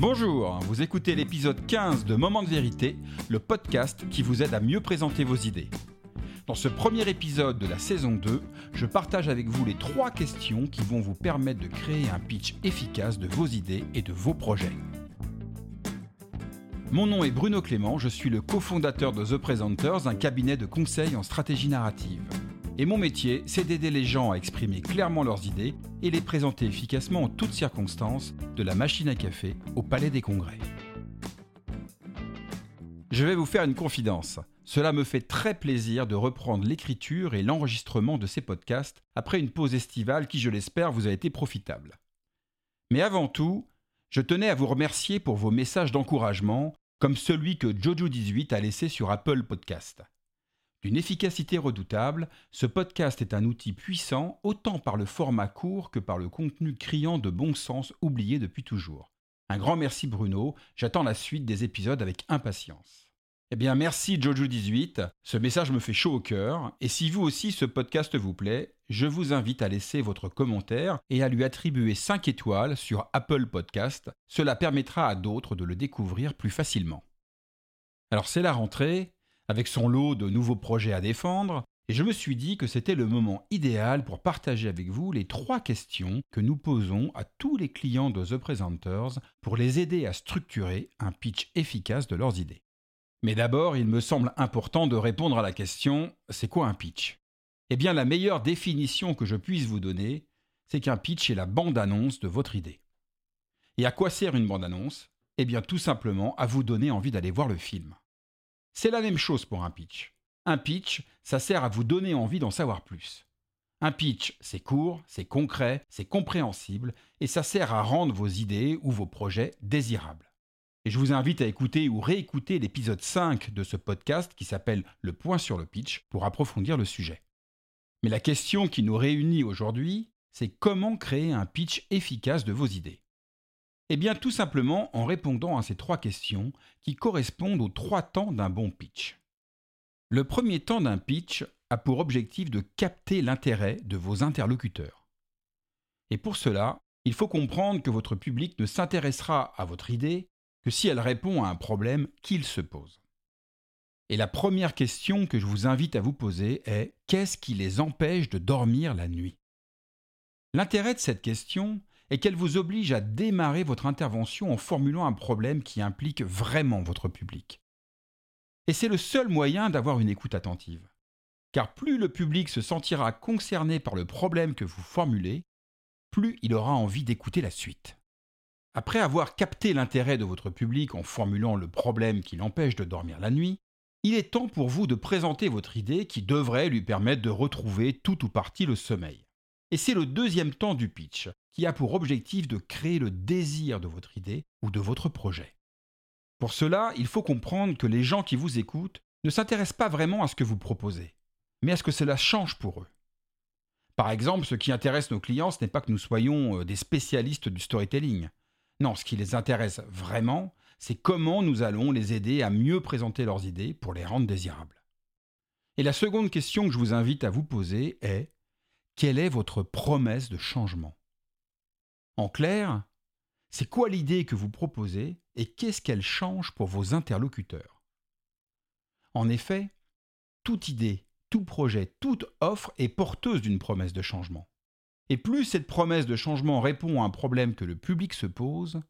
Bonjour, vous écoutez l'épisode 15 de Moment de vérité, le podcast qui vous aide à mieux présenter vos idées. Dans ce premier épisode de la saison 2, je partage avec vous les trois questions qui vont vous permettre de créer un pitch efficace de vos idées et de vos projets. Mon nom est Bruno Clément, je suis le cofondateur de The Presenters, un cabinet de conseil en stratégie narrative. Et mon métier, c'est d'aider les gens à exprimer clairement leurs idées et les présenter efficacement en toutes circonstances, de la machine à café au palais des congrès. Je vais vous faire une confidence. Cela me fait très plaisir de reprendre l'écriture et l'enregistrement de ces podcasts après une pause estivale qui, je l'espère, vous a été profitable. Mais avant tout, je tenais à vous remercier pour vos messages d'encouragement, comme celui que Jojo18 a laissé sur Apple Podcast. D'une efficacité redoutable, ce podcast est un outil puissant autant par le format court que par le contenu criant de bon sens oublié depuis toujours. Un grand merci Bruno, j'attends la suite des épisodes avec impatience. Eh bien merci Jojo18, ce message me fait chaud au cœur, et si vous aussi ce podcast vous plaît, je vous invite à laisser votre commentaire et à lui attribuer 5 étoiles sur Apple Podcast, cela permettra à d'autres de le découvrir plus facilement. Alors c'est la rentrée, avec son lot de nouveaux projets à défendre, et je me suis dit que c'était le moment idéal pour partager avec vous les trois questions que nous posons à tous les clients de The Presenters pour les aider à structurer un pitch efficace de leurs idées. Mais d'abord, il me semble important de répondre à la question c'est quoi un pitch? Eh bien, la meilleure définition que je puisse vous donner, c'est qu'un pitch est la bande-annonce de votre idée. Et à quoi sert une bande-annonce? Eh bien, tout simplement à vous donner envie d'aller voir le film. C'est la même chose pour un pitch. Un pitch, ça sert à vous donner envie d'en savoir plus. Un pitch, c'est court, c'est concret, c'est compréhensible, et ça sert à rendre vos idées ou vos projets désirables. Et je vous invite à écouter ou réécouter l'épisode 5 de ce podcast qui s'appelle Le point sur le pitch pour approfondir le sujet. Mais la question qui nous réunit aujourd'hui, c'est comment créer un pitch efficace de vos idées. Eh bien tout simplement en répondant à ces trois questions qui correspondent aux trois temps d'un bon pitch. Le premier temps d'un pitch a pour objectif de capter l'intérêt de vos interlocuteurs. Et pour cela, il faut comprendre que votre public ne s'intéressera à votre idée que si elle répond à un problème qu'il se pose. Et la première question que je vous invite à vous poser est qu'est-ce qui les empêche de dormir la nuit? L'intérêt de cette question, et qu'elle vous oblige à démarrer votre intervention en formulant un problème qui implique vraiment votre public. Et c'est le seul moyen d'avoir une écoute attentive. Car plus le public se sentira concerné par le problème que vous formulez, plus il aura envie d'écouter la suite. Après avoir capté l'intérêt de votre public en formulant le problème qui l'empêche de dormir la nuit, il est temps pour vous de présenter votre idée qui devrait lui permettre de retrouver tout ou partie le sommeil. Et c'est le deuxième temps du pitch, qui a pour objectif de créer le désir de votre idée ou de votre projet. Pour cela, il faut comprendre que les gens qui vous écoutent ne s'intéressent pas vraiment à ce que vous proposez, mais à ce que cela change pour eux. Par exemple, ce qui intéresse nos clients, ce n'est pas que nous soyons euh, des spécialistes du storytelling. Non, ce qui les intéresse vraiment, c'est comment nous allons les aider à mieux présenter leurs idées pour les rendre désirables. Et la seconde question que je vous invite à vous poser est quelle est votre promesse de changement? En clair, c'est quoi l'idée que vous proposez et qu'est-ce qu'elle change pour vos interlocuteurs? En effet, toute idée, tout projet, toute offre est porteuse d'une promesse de changement. Et plus cette promesse de changement répond à un problème que le public se pose,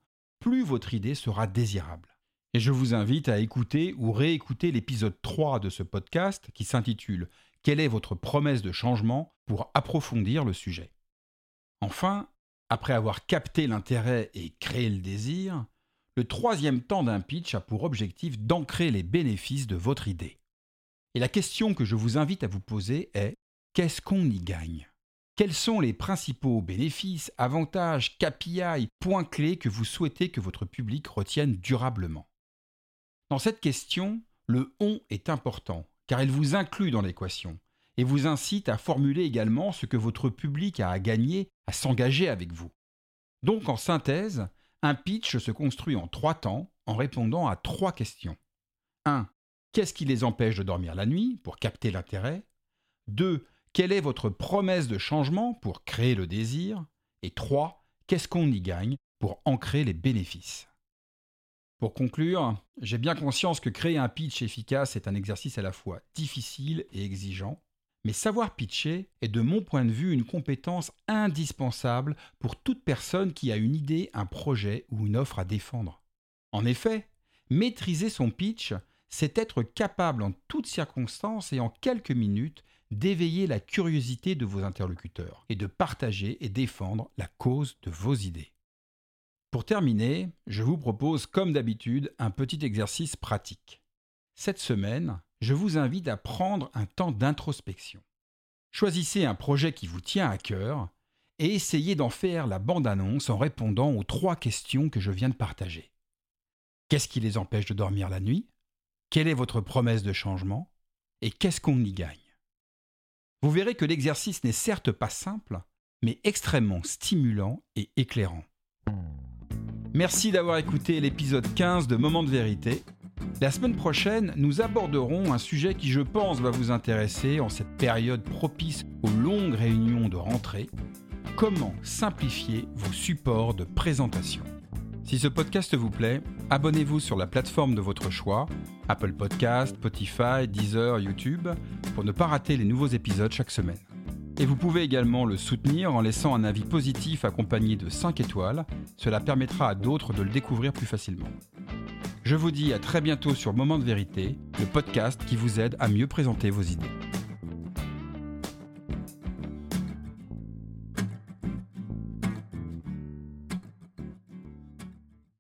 plus votre idée sera désirable. Et je vous invite à écouter ou réécouter l'épisode 3 de ce podcast qui s'intitule quelle est votre promesse de changement? pour approfondir le sujet Enfin, après avoir capté l'intérêt et créé le désir, le troisième temps d'un pitch a pour objectif d'ancrer les bénéfices de votre idée. Et la question que je vous invite à vous poser est qu'est-ce qu'on y gagne? Quels sont les principaux bénéfices, avantages, KPI, points clés que vous souhaitez que votre public retienne durablement? Dans cette question, le on est important car elle vous inclut dans l'équation et vous incite à formuler également ce que votre public a à gagner à s'engager avec vous. Donc en synthèse, un pitch se construit en trois temps en répondant à trois questions. 1. Qu'est-ce qui les empêche de dormir la nuit pour capter l'intérêt? 2. Quelle est votre promesse de changement pour créer le désir? Et 3. Qu'est-ce qu'on y gagne pour ancrer les bénéfices? Pour conclure, j'ai bien conscience que créer un pitch efficace est un exercice à la fois difficile et exigeant, mais savoir pitcher est de mon point de vue une compétence indispensable pour toute personne qui a une idée, un projet ou une offre à défendre. En effet, maîtriser son pitch, c'est être capable en toutes circonstances et en quelques minutes d'éveiller la curiosité de vos interlocuteurs et de partager et défendre la cause de vos idées. Pour terminer, je vous propose comme d'habitude un petit exercice pratique. Cette semaine, je vous invite à prendre un temps d'introspection. Choisissez un projet qui vous tient à cœur et essayez d'en faire la bande-annonce en répondant aux trois questions que je viens de partager. Qu'est-ce qui les empêche de dormir la nuit? Quelle est votre promesse de changement? Et qu'est-ce qu'on y gagne? Vous verrez que l'exercice n'est certes pas simple, mais extrêmement stimulant et éclairant. Merci d'avoir écouté l'épisode 15 de Moment de vérité. La semaine prochaine, nous aborderons un sujet qui je pense va vous intéresser en cette période propice aux longues réunions de rentrée. Comment simplifier vos supports de présentation? Si ce podcast vous plaît, abonnez-vous sur la plateforme de votre choix, Apple Podcast, Spotify, Deezer, YouTube, pour ne pas rater les nouveaux épisodes chaque semaine. Et vous pouvez également le soutenir en laissant un avis positif accompagné de 5 étoiles. Cela permettra à d'autres de le découvrir plus facilement. Je vous dis à très bientôt sur Moment de vérité, le podcast qui vous aide à mieux présenter vos idées.